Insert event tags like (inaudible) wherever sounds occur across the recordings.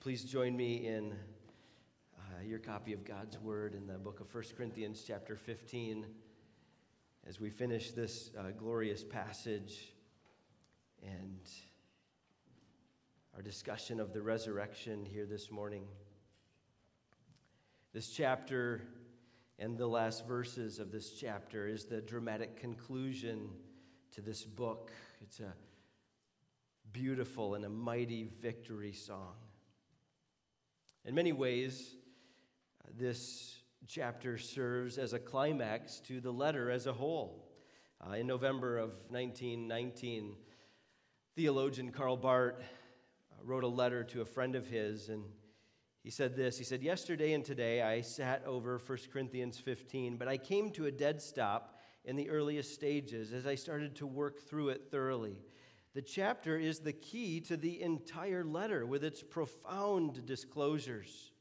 Please join me in uh, your copy of God's Word in the book of 1 Corinthians, chapter 15, as we finish this uh, glorious passage and our discussion of the resurrection here this morning. This chapter and the last verses of this chapter is the dramatic conclusion to this book. It's a beautiful and a mighty victory song. In many ways, this chapter serves as a climax to the letter as a whole. Uh, in November of 1919, theologian Karl Barth uh, wrote a letter to a friend of his, and he said this He said, Yesterday and today I sat over 1 Corinthians 15, but I came to a dead stop in the earliest stages as I started to work through it thoroughly. The chapter is the key to the entire letter with its profound disclosures,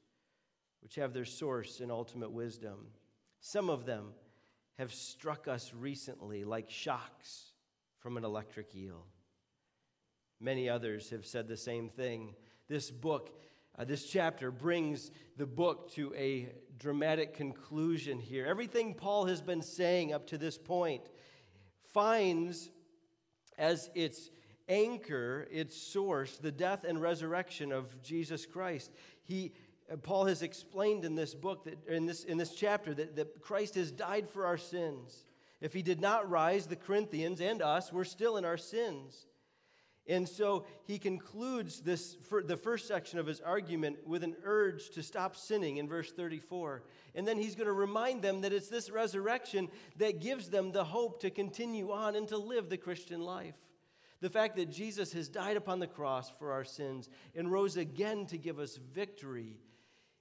which have their source in ultimate wisdom. Some of them have struck us recently like shocks from an electric eel. Many others have said the same thing. This book, uh, this chapter, brings the book to a dramatic conclusion here. Everything Paul has been saying up to this point finds as its anchor, its source, the death and resurrection of Jesus Christ. He, uh, Paul has explained in this book, that, in, this, in this chapter, that, that Christ has died for our sins. If he did not rise, the Corinthians and us were still in our sins. And so he concludes this the first section of his argument with an urge to stop sinning in verse 34. And then he's going to remind them that it's this resurrection that gives them the hope to continue on and to live the Christian life. The fact that Jesus has died upon the cross for our sins and rose again to give us victory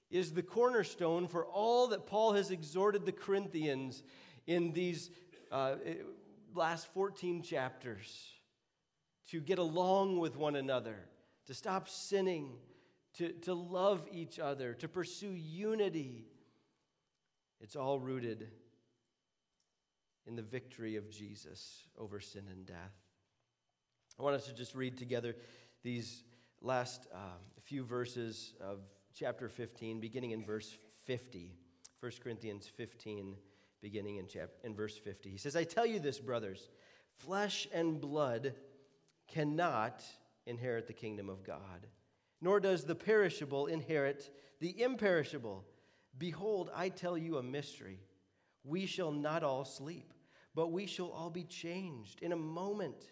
is the cornerstone for all that Paul has exhorted the Corinthians in these uh, last 14 chapters to get along with one another, to stop sinning, to, to love each other, to pursue unity. It's all rooted in the victory of Jesus over sin and death. I want us to just read together these last uh, few verses of chapter 15, beginning in verse 50. 1 Corinthians 15, beginning in, chap- in verse 50. He says, I tell you this, brothers, flesh and blood cannot inherit the kingdom of God, nor does the perishable inherit the imperishable. Behold, I tell you a mystery. We shall not all sleep, but we shall all be changed in a moment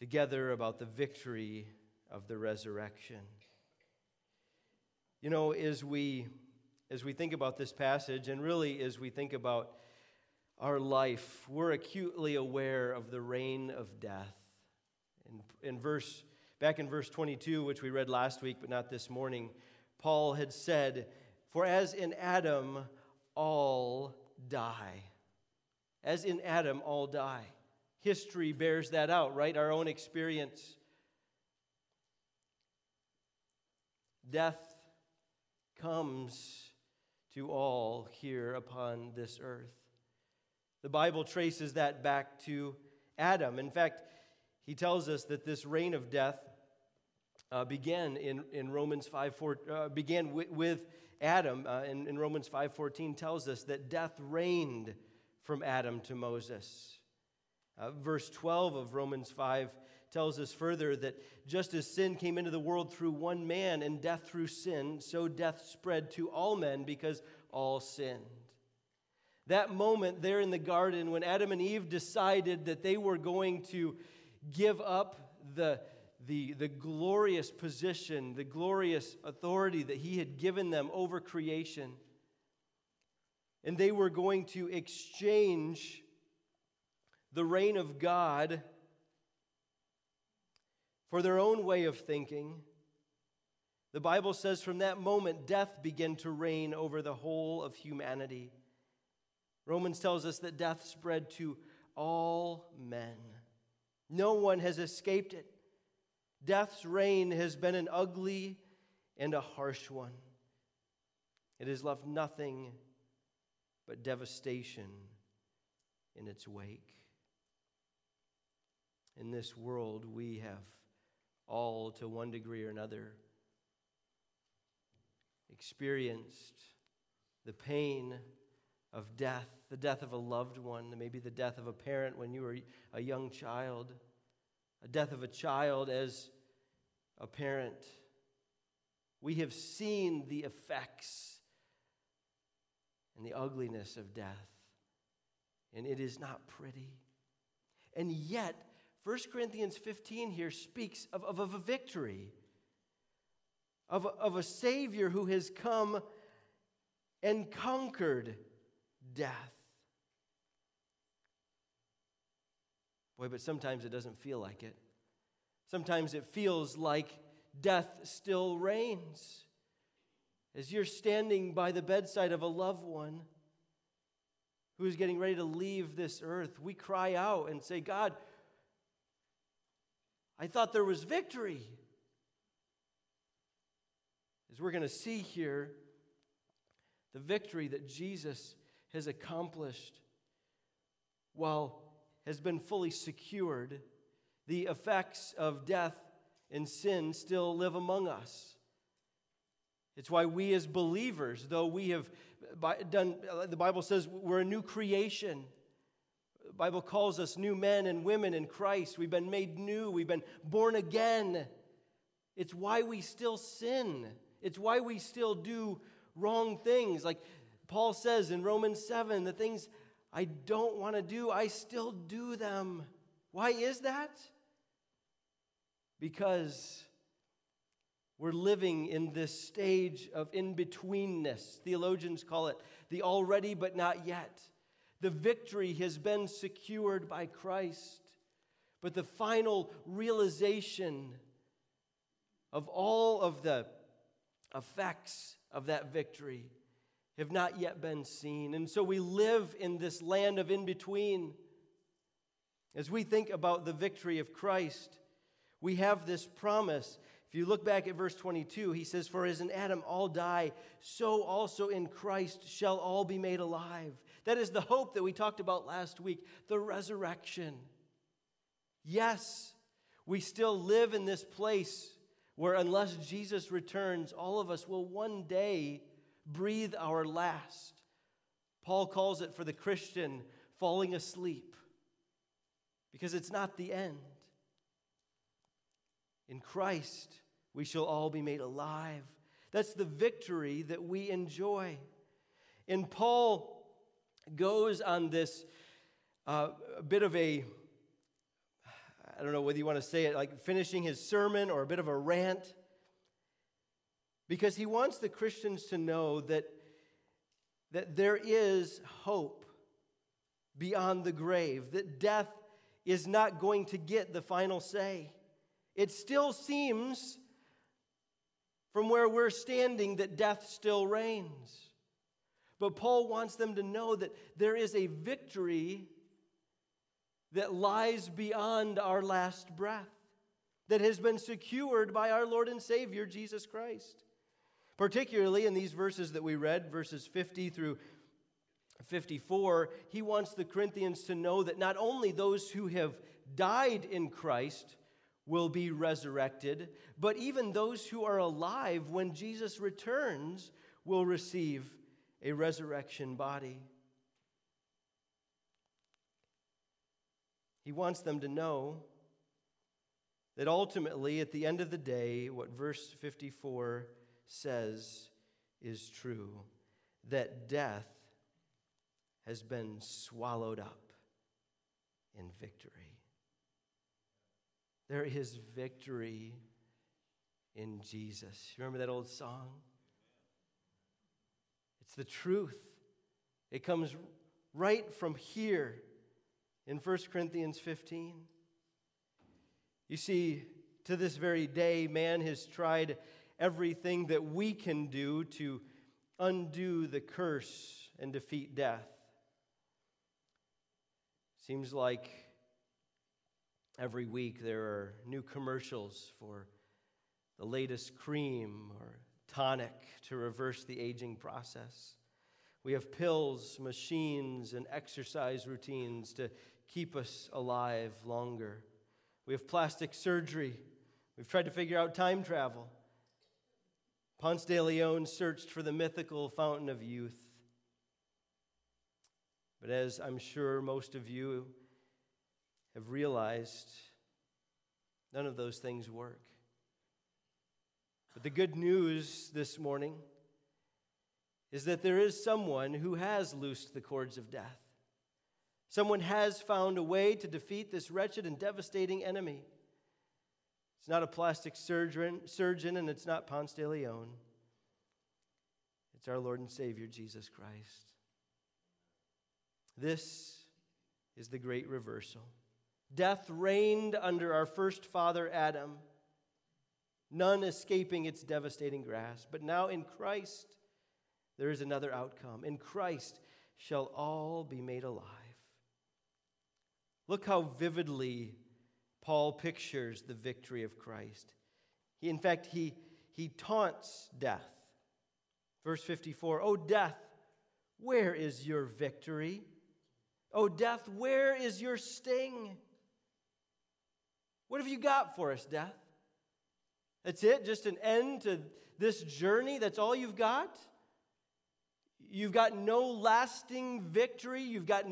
together about the victory of the resurrection. You know, as we as we think about this passage and really as we think about our life, we're acutely aware of the reign of death. In, in verse back in verse 22, which we read last week but not this morning, Paul had said, "For as in Adam all die, as in Adam all die." History bears that out, right? Our own experience. Death comes to all here upon this earth. The Bible traces that back to Adam. In fact, he tells us that this reign of death uh, began in, in Romans 5, 4, uh, began with, with Adam uh, in, in Romans 5.14 tells us that death reigned from Adam to Moses. Uh, verse 12 of Romans 5 tells us further that just as sin came into the world through one man and death through sin, so death spread to all men because all sinned. That moment there in the garden when Adam and Eve decided that they were going to give up the, the, the glorious position, the glorious authority that He had given them over creation, and they were going to exchange the reign of God for their own way of thinking. The Bible says from that moment, death began to reign over the whole of humanity. Romans tells us that death spread to all men. No one has escaped it. Death's reign has been an ugly and a harsh one. It has left nothing but devastation in its wake. In this world, we have all, to one degree or another, experienced the pain of death, the death of a loved one, maybe the death of a parent when you were a young child, a death of a child as a parent. We have seen the effects and the ugliness of death, and it is not pretty. And yet, 1 Corinthians 15 here speaks of, of, of a victory, of, of a Savior who has come and conquered death. Boy, but sometimes it doesn't feel like it. Sometimes it feels like death still reigns. As you're standing by the bedside of a loved one who is getting ready to leave this earth, we cry out and say, God, I thought there was victory. As we're going to see here, the victory that Jesus has accomplished while has been fully secured, the effects of death and sin still live among us. It's why we as believers, though we have done, the Bible says we're a new creation. The Bible calls us new men and women in Christ. We've been made new, we've been born again. It's why we still sin. It's why we still do wrong things. Like Paul says in Romans 7, the things I don't want to do, I still do them. Why is that? Because we're living in this stage of in betweenness. Theologians call it the already but not yet. The victory has been secured by Christ, but the final realization of all of the effects of that victory have not yet been seen. And so we live in this land of in between. As we think about the victory of Christ, we have this promise. If you look back at verse 22, he says, For as in Adam all die, so also in Christ shall all be made alive. That is the hope that we talked about last week the resurrection. Yes, we still live in this place where, unless Jesus returns, all of us will one day breathe our last. Paul calls it for the Christian falling asleep because it's not the end. In Christ, we shall all be made alive. That's the victory that we enjoy. And Paul goes on this uh, bit of a, I don't know whether you want to say it, like finishing his sermon or a bit of a rant because he wants the Christians to know that, that there is hope beyond the grave, that death is not going to get the final say. It still seems, from where we're standing, that death still reigns. But Paul wants them to know that there is a victory that lies beyond our last breath, that has been secured by our Lord and Savior, Jesus Christ. Particularly in these verses that we read, verses 50 through 54, he wants the Corinthians to know that not only those who have died in Christ will be resurrected, but even those who are alive when Jesus returns will receive a resurrection body. He wants them to know that ultimately, at the end of the day, what verse 54 says is true that death has been swallowed up in victory. There is victory in Jesus. Remember that old song? It's the truth. It comes right from here in 1 Corinthians 15. You see, to this very day, man has tried everything that we can do to undo the curse and defeat death. Seems like every week there are new commercials for the latest cream or tonic to reverse the aging process. We have pills, machines, and exercise routines to keep us alive longer. We have plastic surgery. We've tried to figure out time travel. Ponce de Leon searched for the mythical fountain of youth. But as I'm sure most of you have realized, none of those things work. But the good news this morning is that there is someone who has loosed the cords of death. Someone has found a way to defeat this wretched and devastating enemy. It's not a plastic surgeon, surgeon and it's not Ponce de Leon. It's our Lord and Savior, Jesus Christ. This is the great reversal. Death reigned under our first father, Adam, none escaping its devastating grasp. But now in Christ, there is another outcome. In Christ shall all be made alive. Look how vividly Paul pictures the victory of Christ. He, in fact, he, he taunts death. Verse 54 O death, where is your victory? O death, where is your sting? What have you got for us, death? That's it? Just an end to this journey? That's all you've got? You've got no lasting victory. You've got,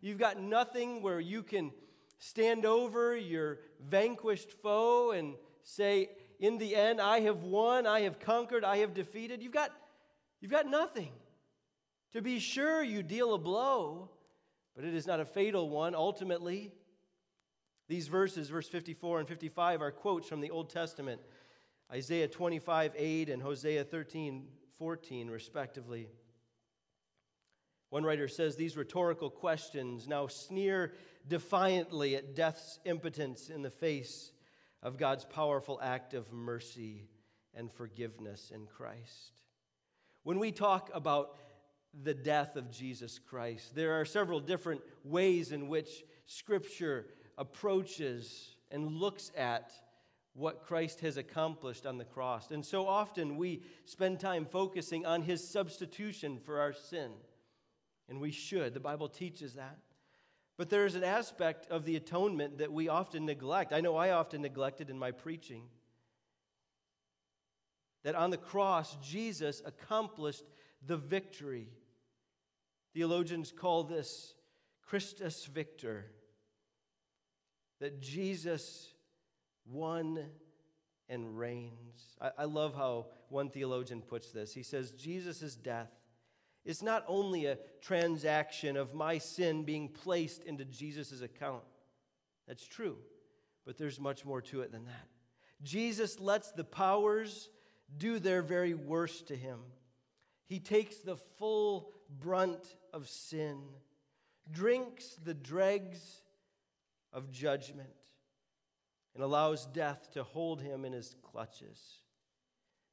you've got nothing where you can stand over your vanquished foe and say, In the end, I have won, I have conquered, I have defeated. You've got, you've got nothing. To be sure, you deal a blow, but it is not a fatal one ultimately. These verses, verse 54 and 55, are quotes from the Old Testament Isaiah 25, 8, and Hosea 13, 14, respectively. One writer says these rhetorical questions now sneer defiantly at death's impotence in the face of God's powerful act of mercy and forgiveness in Christ. When we talk about the death of Jesus Christ, there are several different ways in which Scripture approaches and looks at what Christ has accomplished on the cross. And so often we spend time focusing on his substitution for our sin and we should. The Bible teaches that. But there is an aspect of the atonement that we often neglect. I know I often neglected in my preaching. That on the cross, Jesus accomplished the victory. Theologians call this Christus Victor. That Jesus won and reigns. I, I love how one theologian puts this. He says, Jesus' death is not only a transaction of my sin being placed into Jesus' account. That's true, but there's much more to it than that. Jesus lets the powers do their very worst to him. He takes the full brunt of sin, drinks the dregs of judgment, and allows death to hold him in his clutches.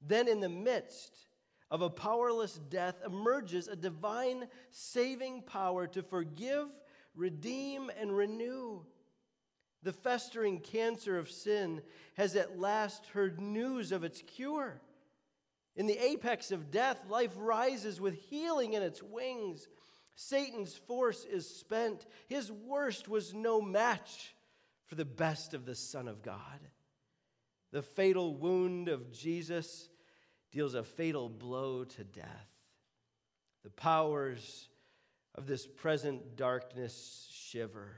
Then, in the midst of a powerless death emerges a divine saving power to forgive, redeem, and renew. The festering cancer of sin has at last heard news of its cure. In the apex of death, life rises with healing in its wings. Satan's force is spent. His worst was no match for the best of the Son of God. The fatal wound of Jesus deals a fatal blow to death. The powers of this present darkness shiver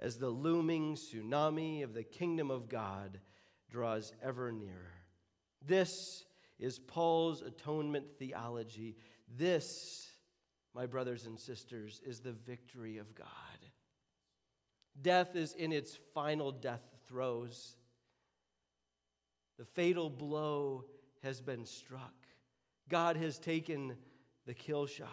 as the looming tsunami of the kingdom of God draws ever nearer. This is Paul's atonement theology. This, my brothers and sisters, is the victory of God. Death is in its final death throes. The fatal blow has been struck. God has taken the kill shot.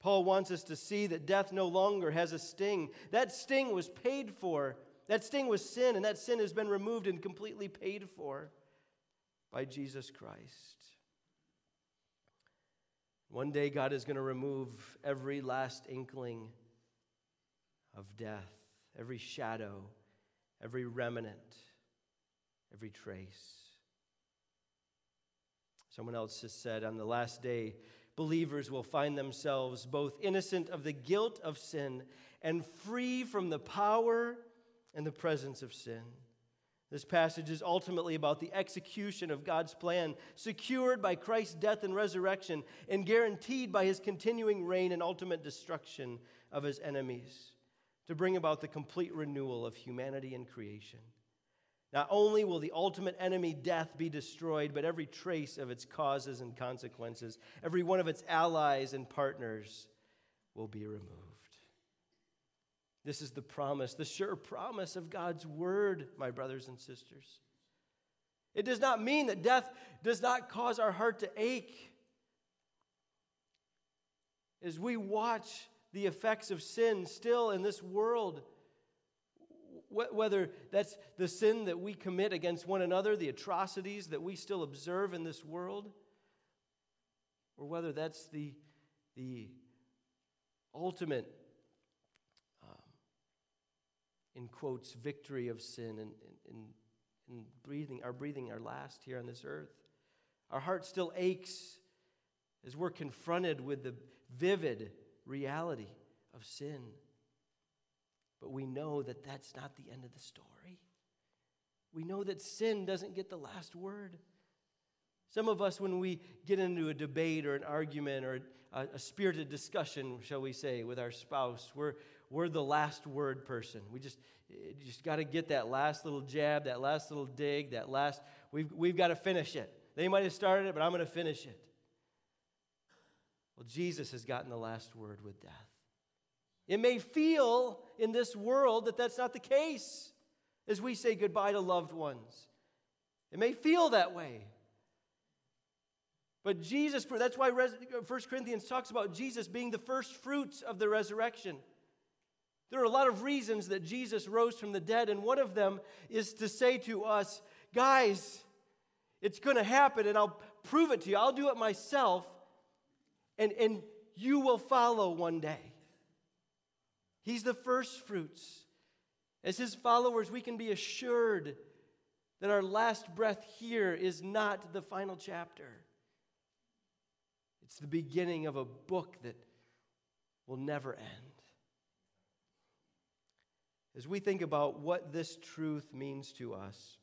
Paul wants us to see that death no longer has a sting. That sting was paid for. That sting was sin, and that sin has been removed and completely paid for by Jesus Christ. One day, God is going to remove every last inkling of death, every shadow, every remnant, every trace. Someone else has said on the last day, believers will find themselves both innocent of the guilt of sin and free from the power and the presence of sin. This passage is ultimately about the execution of God's plan, secured by Christ's death and resurrection, and guaranteed by his continuing reign and ultimate destruction of his enemies, to bring about the complete renewal of humanity and creation. Not only will the ultimate enemy, death, be destroyed, but every trace of its causes and consequences, every one of its allies and partners will be removed. This is the promise, the sure promise of God's word, my brothers and sisters. It does not mean that death does not cause our heart to ache. As we watch the effects of sin still in this world, whether that's the sin that we commit against one another, the atrocities that we still observe in this world, or whether that's the, the ultimate, um, in quotes, victory of sin and, and, and breathing, our breathing our last here on this earth. Our heart still aches as we're confronted with the vivid reality of sin. But we know that that's not the end of the story. We know that sin doesn't get the last word. Some of us, when we get into a debate or an argument or a, a, spirited discussion, shall we say, with our spouse, we're, we're the last word person. We just, eh, just got to get that last little jab, that last little dig, that last, we've, we've got to finish it. They might have started it, but I'm going to finish it. Well, Jesus has gotten the last word with death. It may feel in this world that that's not the case as we say goodbye to loved ones. It may feel that way. But Jesus, that's why 1 Corinthians talks about Jesus being the first fruits of the resurrection. There are a lot of reasons that Jesus rose from the dead, and one of them is to say to us, guys, it's going to happen, and I'll prove it to you. I'll do it myself, and, and you will follow one day. He's the first fruits. As his followers, we can be assured that our last breath here is not the final chapter. It's the beginning of a book that will never end. As we think about what this truth means to us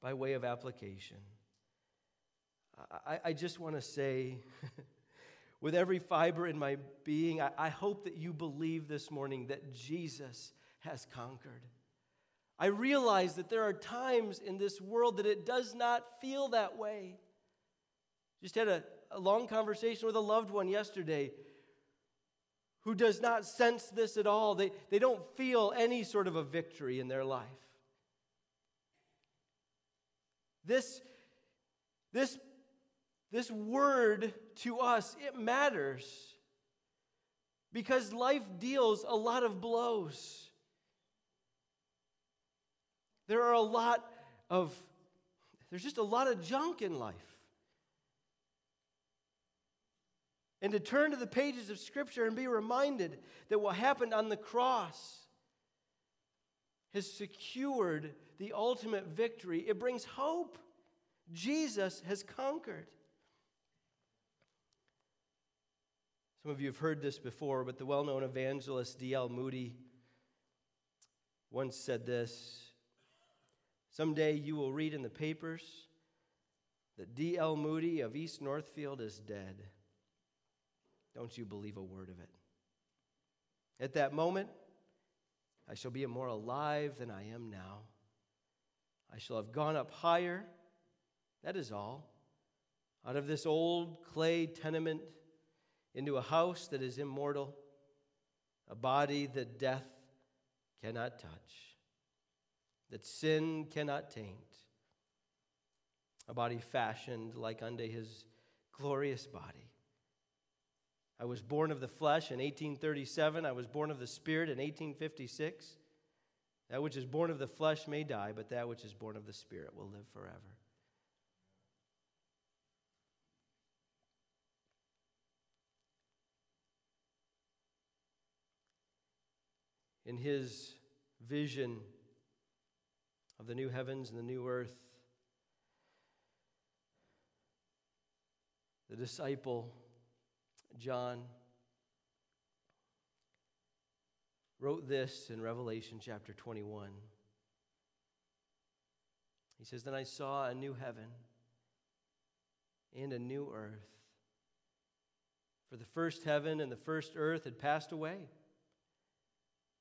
by way of application, I, I just want to say (laughs) with every fiber in my being, I, I, hope that you believe this morning that Jesus has conquered. I realize that there are times in this world that it does not feel that way. Just had a, a long conversation with a loved one yesterday who does not sense this at all. They, they don't feel any sort of a victory in their life. This, this this word to us, it matters because life deals a lot of blows. There are a lot of, there's just a lot of junk in life. And to turn to the pages of Scripture and be reminded that what happened on the cross has secured the ultimate victory, it brings hope. Jesus has conquered. Some of you have heard this before, but the well known evangelist D.L. Moody once said this Someday you will read in the papers that D.L. Moody of East Northfield is dead. Don't you believe a word of it. At that moment, I shall be more alive than I am now. I shall have gone up higher. That is all. Out of this old clay tenement into a house that is immortal, a body that death cannot touch, that sin cannot taint, a body fashioned like unto his glorious body. I was born of the flesh in 1837. I was born of the Spirit in 1856. That which is born of the flesh may die, but that which is born of the Spirit will live forever. In his vision of the new heavens and the new earth, the disciple John wrote this in Revelation chapter 21. He says, Then I saw a new heaven and a new earth. For the first heaven and the first earth had passed away,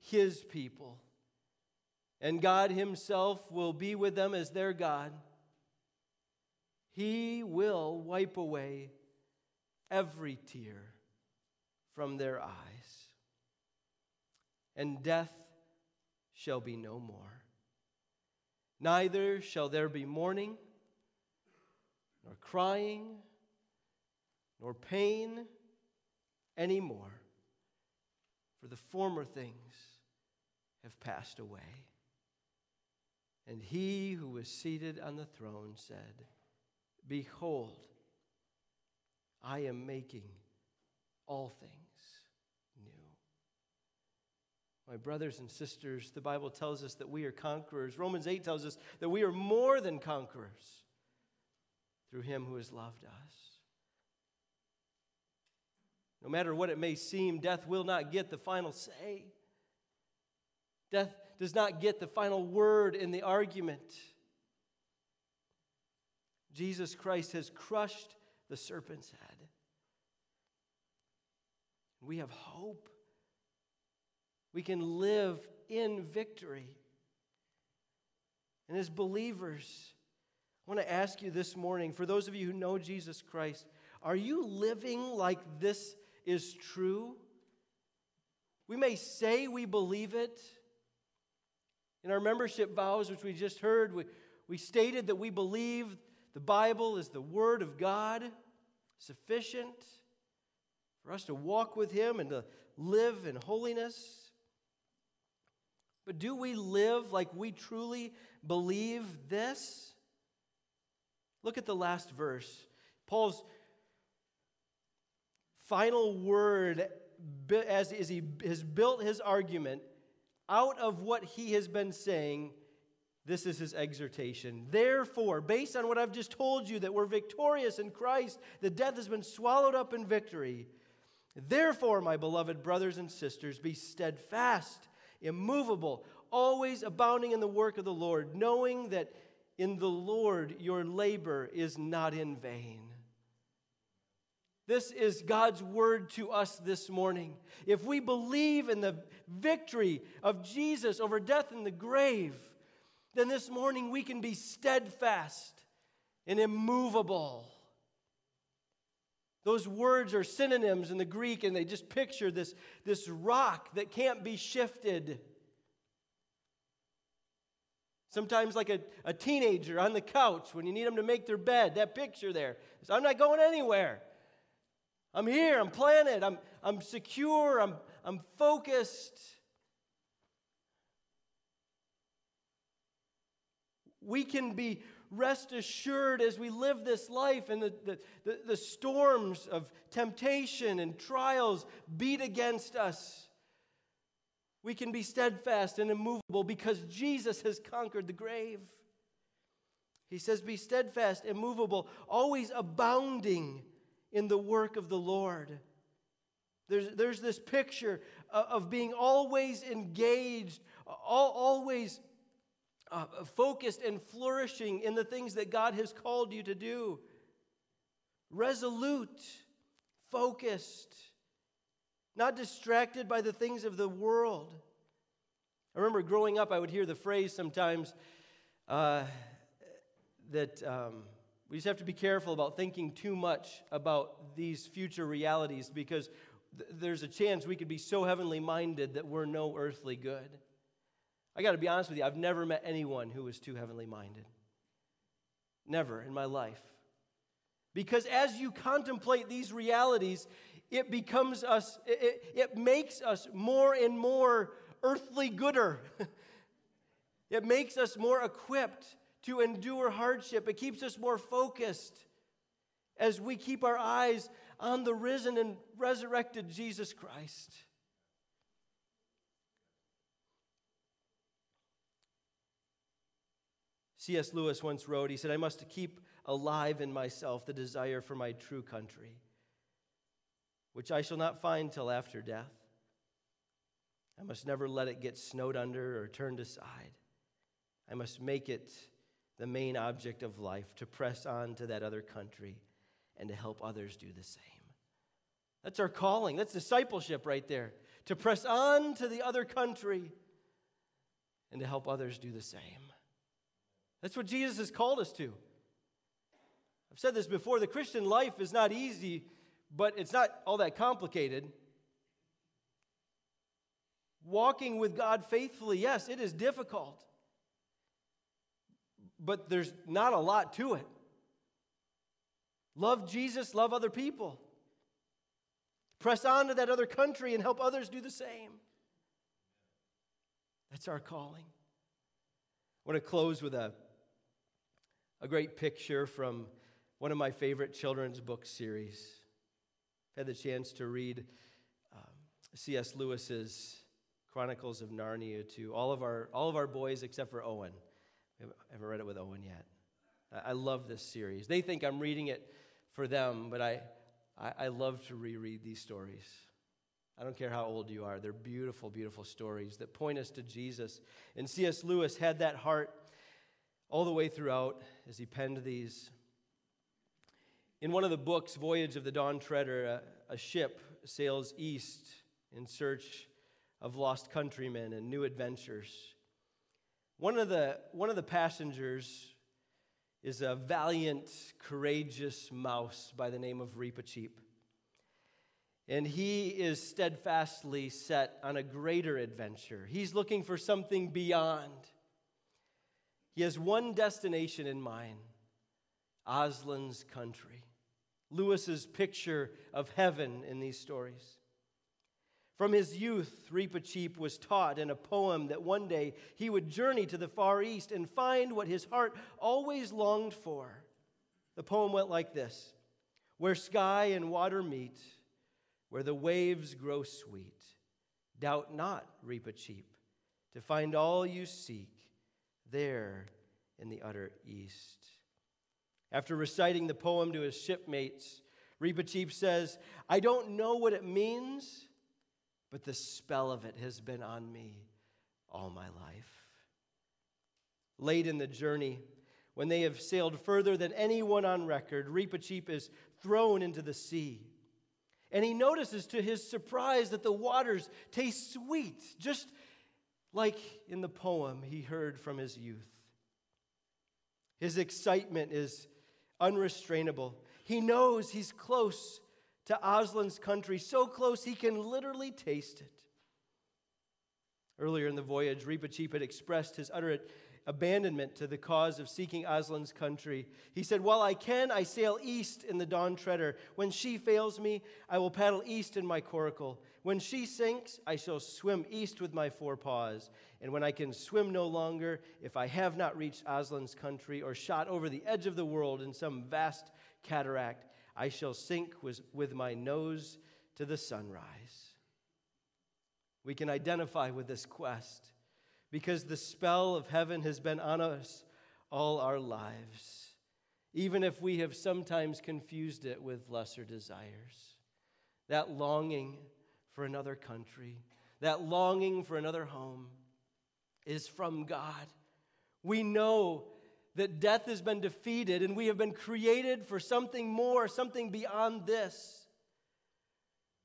his people. And God himself will be with them as their God. He will wipe away every tear from their eyes, and death shall be no more. Neither shall there be mourning, nor crying, nor pain any more, for the former things have passed away. And he who was seated on the throne said, Behold, I am making all things new. My brothers and sisters, the Bible tells us that we are conquerors. Romans 8 tells us that we are more than conquerors through him who has loved us. No matter what it may seem, death will not get the final say. Death does not get the final word in the argument. Jesus Christ has crushed the serpent's head. We have hope. We can live in victory. And as believers, I want to ask you this morning for those of you who know Jesus Christ, are you living like this is true? We may say we believe it. In our membership vows, which we just heard, we, we stated that we believe the Bible is the Word of God, sufficient for us to walk with Him and to live in holiness. But do we live like we truly believe this? Look at the last verse. Paul's final word as, he has built his argument out of what he has been saying this is his exhortation. Therefore, based on what I've just told you, that we're victorious in Christ, the death has been swallowed up in victory. Therefore, my beloved brothers and sisters, be steadfast, immovable, always abounding in the work of the Lord, knowing that in the Lord your labor is not in vain. This is God's word to us this morning. If we believe in the victory of Jesus over death and the grave, then this morning we can be steadfast and immovable. Those words are synonyms in the Greek, and they just picture this, this rock that can't be shifted. Sometimes, like a, a teenager on the couch when you need them to make their bed, that picture there. So I'm not going anywhere. I'm here, I'm planted, I'm, I'm secure, I'm, I'm focused. We can be rest assured as we live this life and the, the, the, the storms of temptation and trials beat against us, We can be steadfast and immovable because Jesus has conquered the grave. He says, Be steadfast, immovable, always abounding in the work of the Lord. There's, there's this picture of being always engaged, always uh, focused and flourishing in the things that God has called you to do. Resolute, focused, not distracted by the things of the world. I remember growing up, I would hear the phrase sometimes uh, that um, we just have to be careful about thinking too much about these future realities because th- there's a chance we could be so heavenly minded that we're no earthly good. I got to be honest with you, I've never met anyone who was too heavenly minded. Never in my life. Because as you contemplate these realities, it becomes us, it, it makes us more and more earthly gooder. (laughs) it makes us more equipped to endure hardship. It keeps us more focused as we keep our eyes on the risen and resurrected Jesus Christ. C.S. Lewis once wrote, he said, I must keep alive in myself the desire for my true country, which I shall not find till after death. I must never let it get snowed under or turned aside. I must make it the main object of life to press on to that other country and to help others do the same. That's our calling. That's discipleship right there. To press on to the other country and to help others do the same. That's what Jesus has called us to. I've said this before the Christian life is not easy, but it's not all that complicated. Walking with God faithfully, yes, it is difficult, but there's not a lot to it. Love Jesus, love other people. Press on to that other country and help others do the same. That's our calling. I want to close with a a great picture from one of my favorite children's book series. I've had the chance to read um, C.S. Lewis's Chronicles of Narnia to all of our all of our boys except for Owen. I haven't read it with Owen yet. I, love this series. They think I'm reading it for them, but I, I, I love to reread these stories. I don't care how old you are. They're beautiful, beautiful stories that point us to Jesus. And C.S. Lewis had that heart all the way throughout as he penned these. In one of the books, Voyage of the Dawn Treader, a, a ship sails east in search of lost countrymen and new adventures. One of the, one of the passengers is a valiant, courageous mouse by the name of Reepicheep. And he is steadfastly set on a greater adventure. He's looking for something beyond. He has one destination in mind Aslan's country. Lewis's picture of heaven in these stories. From his youth, Reepicheep was taught in a poem that one day he would journey to the Far East and find what his heart always longed for. The poem went like this Where sky and water meet, where the waves grow sweet, doubt not, Reepicheep, to find all you seek there in the utter east. After reciting the poem to his shipmates, Reepicheep says, I don't know what it means, but the spell of it has been on me all my life. Late in the journey, when they have sailed further than anyone on record, Reepicheep is thrown into the sea. And he notices to his surprise that the waters taste sweet, just like in the poem he heard from his youth. His excitement is unrestrainable. He knows he's close to Aslan's country, so close he can literally taste it. Earlier in the voyage, Reepicheep had expressed his utter abandonment to the cause of seeking Aslan's country. He said, While I can, I sail east in the Dawn Treader. When she fails me, I will paddle east in my coracle. When she sinks, I shall swim east with my forepaws. And when I can swim no longer, if I have not reached Aslan's country or shot over the edge of the world in some vast cataract, I shall sink with, my nose to the sunrise. we can identify with this quest because the spell of heaven has been on us all our lives, even if we have sometimes confused it with lesser desires. That longing for another country, that longing for another home is from God. We know that death has been defeated and we have been created for something more, something beyond this.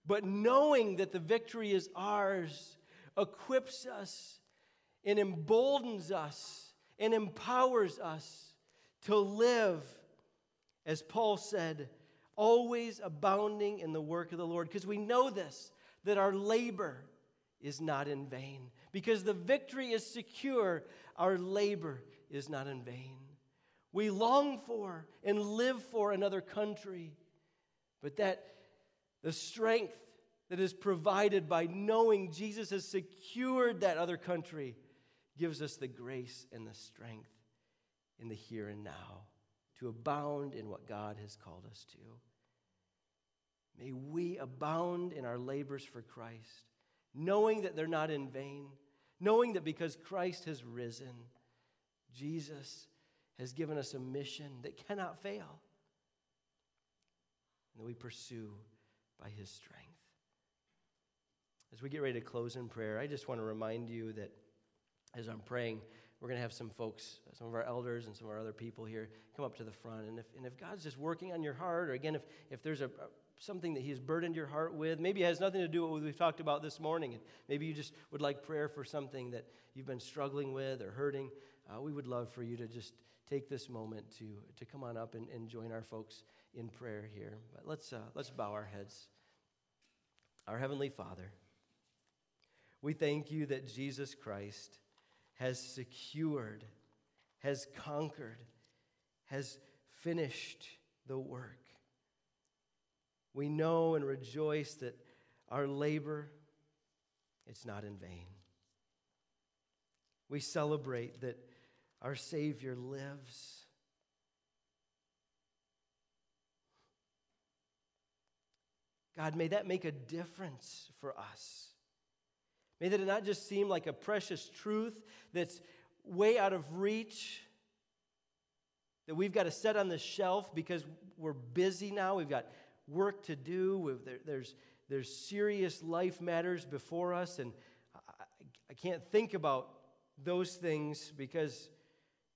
But knowing that the victory is ours equips us and emboldens us and empowers us to live, as Paul said, always abounding in the work of the Lord. Because we know this, that our labor is not in vain. Because the victory is secure, our labor is not in vain. We long for and live for another country, but that the strength that is provided by knowing Jesus has secured that other country gives us the grace and the strength in the here and now to abound in what God has called us to. May we abound in our labors for Christ, knowing that they're not in vain, knowing that because Christ has risen, Jesus has given us a mission that cannot fail, and that we pursue by his strength. As we get ready to close in prayer, I just want to remind you that as I'm praying, we're going to have some folks, some of our elders and some of our other people here come up to the front. And if, and if God's just working on your heart, or again, if, if there's a, something that He has burdened your heart with, maybe it has nothing to do with what we've talked about this morning, and maybe you just would like prayer for something that you've been struggling with or hurting, uh, we would love for you to just take this moment to, to come on up and, and join our folks in prayer here. But let's, uh, let's bow our heads. Our Heavenly Father, we thank you that Jesus Christ has secured, has conquered, has finished the work. We know and rejoice that our labor it's not in vain. We celebrate that our Savior lives. God, may that make a difference for us. May that not just seem like a precious truth that's way out of reach, that we've got to set on the shelf because we're busy now, we've got work to do, there's, there's serious life matters before us, and I, I can't think about those things because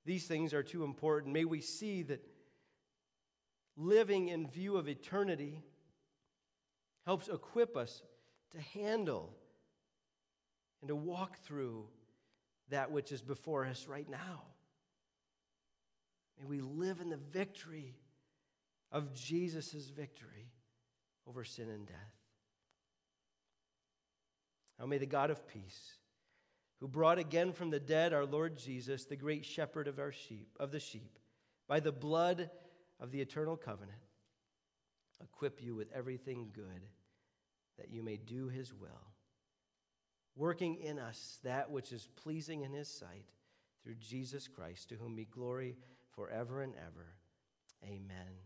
these things are too important. May we see that living in view of eternity helps equip us to handle and to walk through that which is before us right now. May we live in the victory of Jesus' victory over sin and death. Now may the God of peace who brought again from the dead our Lord Jesus, the great shepherd of our sheep, of the sheep, by the blood of the eternal covenant, equip you with everything good that you may do his will, working in us that which is pleasing in his sight through Jesus Christ, to whom be glory forever and ever. Amen.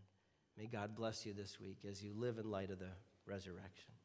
May God bless you this week as you live in light of the resurrection.